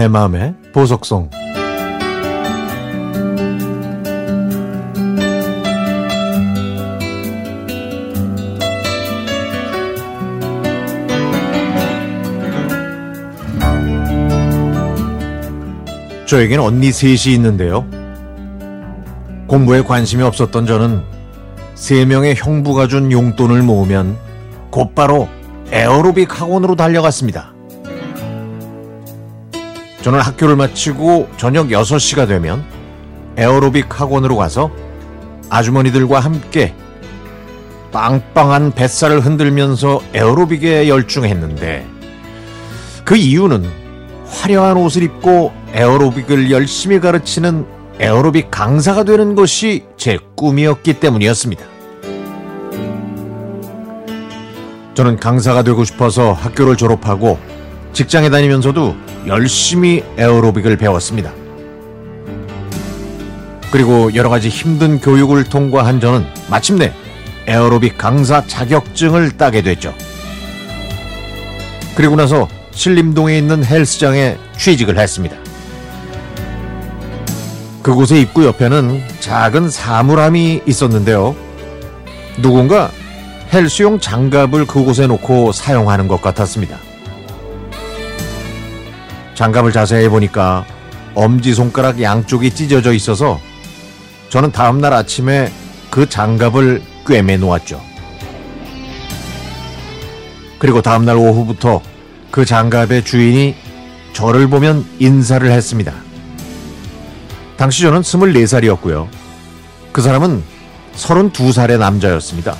내 마음의 보석송 저에겐 언니 셋이 있는데요. 공부에 관심이 없었던 저는 세 명의 형부가 준 용돈을 모으면 곧바로 에어로빅 학원으로 달려갔습니다. 저는 학교를 마치고 저녁 6시가 되면 에어로빅 학원으로 가서 아주머니들과 함께 빵빵한 뱃살을 흔들면서 에어로빅에 열중했는데 그 이유는 화려한 옷을 입고 에어로빅을 열심히 가르치는 에어로빅 강사가 되는 것이 제 꿈이었기 때문이었습니다. 저는 강사가 되고 싶어서 학교를 졸업하고 직장에 다니면서도 열심히 에어로빅을 배웠습니다. 그리고 여러 가지 힘든 교육을 통과한 저는 마침내 에어로빅 강사 자격증을 따게 됐죠. 그리고 나서 신림동에 있는 헬스장에 취직을 했습니다. 그곳의 입구 옆에는 작은 사물함이 있었는데요. 누군가 헬스용 장갑을 그곳에 놓고 사용하는 것 같았습니다. 장갑을 자세히 보니까 엄지손가락 양쪽이 찢어져 있어서 저는 다음날 아침에 그 장갑을 꿰매 놓았죠. 그리고 다음날 오후부터 그 장갑의 주인이 저를 보면 인사를 했습니다. 당시 저는 24살이었고요. 그 사람은 32살의 남자였습니다.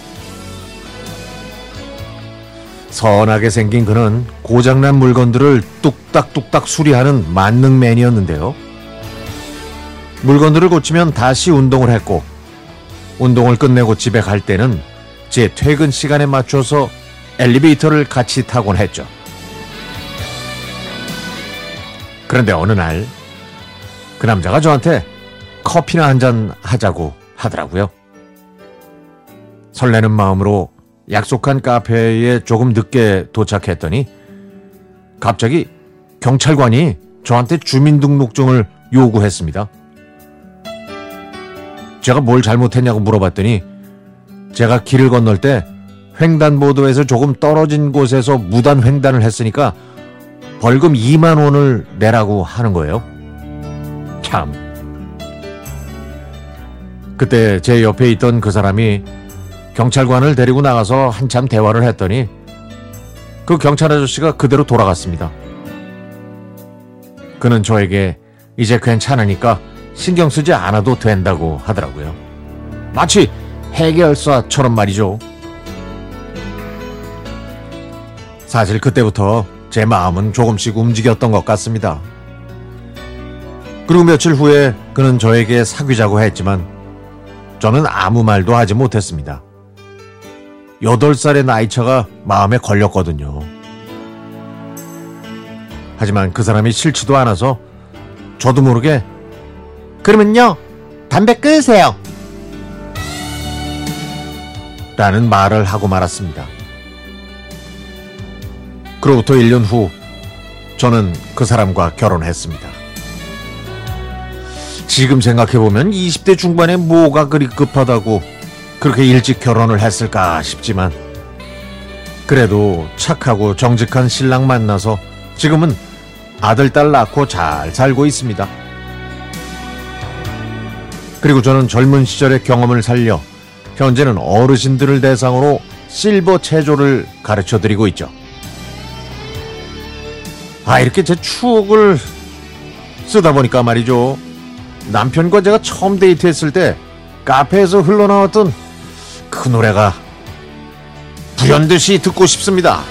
선하게 생긴 그는 고장난 물건들을 뚝딱뚝딱 수리하는 만능맨이었는데요. 물건들을 고치면 다시 운동을 했고, 운동을 끝내고 집에 갈 때는 제 퇴근 시간에 맞춰서 엘리베이터를 같이 타곤 했죠. 그런데 어느 날, 그 남자가 저한테 커피나 한 잔 하자고 하더라고요. 설레는 마음으로 약속한 카페에 조금 늦게 도착했더니 갑자기 경찰관이 저한테 주민등록증을 요구했습니다. 제가 뭘 잘못했냐고 물어봤더니 제가 길을 건널 때 횡단보도에서 조금 떨어진 곳에서 무단 횡단을 했으니까 벌금 2만 원을 내라고 하는 거예요. 참. 그때 제 옆에 있던 그 사람이 경찰관을 데리고 나가서 한참 대화를 했더니 그 경찰 아저씨가 그대로 돌아갔습니다. 그는 저에게 이제 괜찮으니까 신경 쓰지 않아도 된다고 하더라고요. 마치 해결사처럼 말이죠. 사실 그때부터 제 마음은 조금씩 움직였던 것 같습니다. 그리고 며칠 후에 그는 저에게 사귀자고 했지만 저는 아무 말도 하지 못했습니다. 8살의 나이차가 마음에 걸렸거든요. 하지만 그 사람이 싫지도 않아서 저도 모르게 그러면요 담배 끊으세요 라는 말을 하고 말았습니다. 그로부터 1년 후 저는 그 사람과 결혼했습니다. 지금 생각해보면 20대 중반에 뭐가 그리 급하다고 그렇게 일찍 결혼을 했을까 싶지만 그래도 착하고 정직한 신랑 만나서 지금은 아들, 딸 낳고 잘 살고 있습니다. 그리고 저는 젊은 시절의 경험을 살려 현재는 어르신들을 대상으로 실버 체조를 가르쳐 드리고 있죠. 아, 이렇게 제 추억을 쓰다 보니까 말이죠. 남편과 제가 처음 데이트했을 때 카페에서 흘러나왔던 그 노래가 불현듯이 듣고 싶습니다.